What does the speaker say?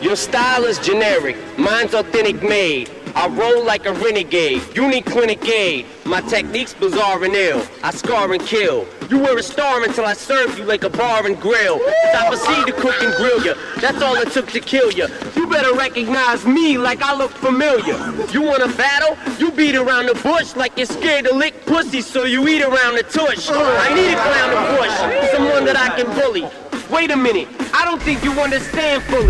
Your style is generic, mine's authentic made. I roll like a renegade, unique, clinic, aid. My technique's bizarre and ill. I scar and kill. You were a star until I served you like a bar and grill. I proceed to cook and grill ya, That's all it took to kill ya. You better recognize me like I look familiar. You want a battle? You beat around the bush like you're scared to lick pussy, so you eat around the tush. I need a clown to push, someone that I can bully. Wait a minute, I don't think you understand fully.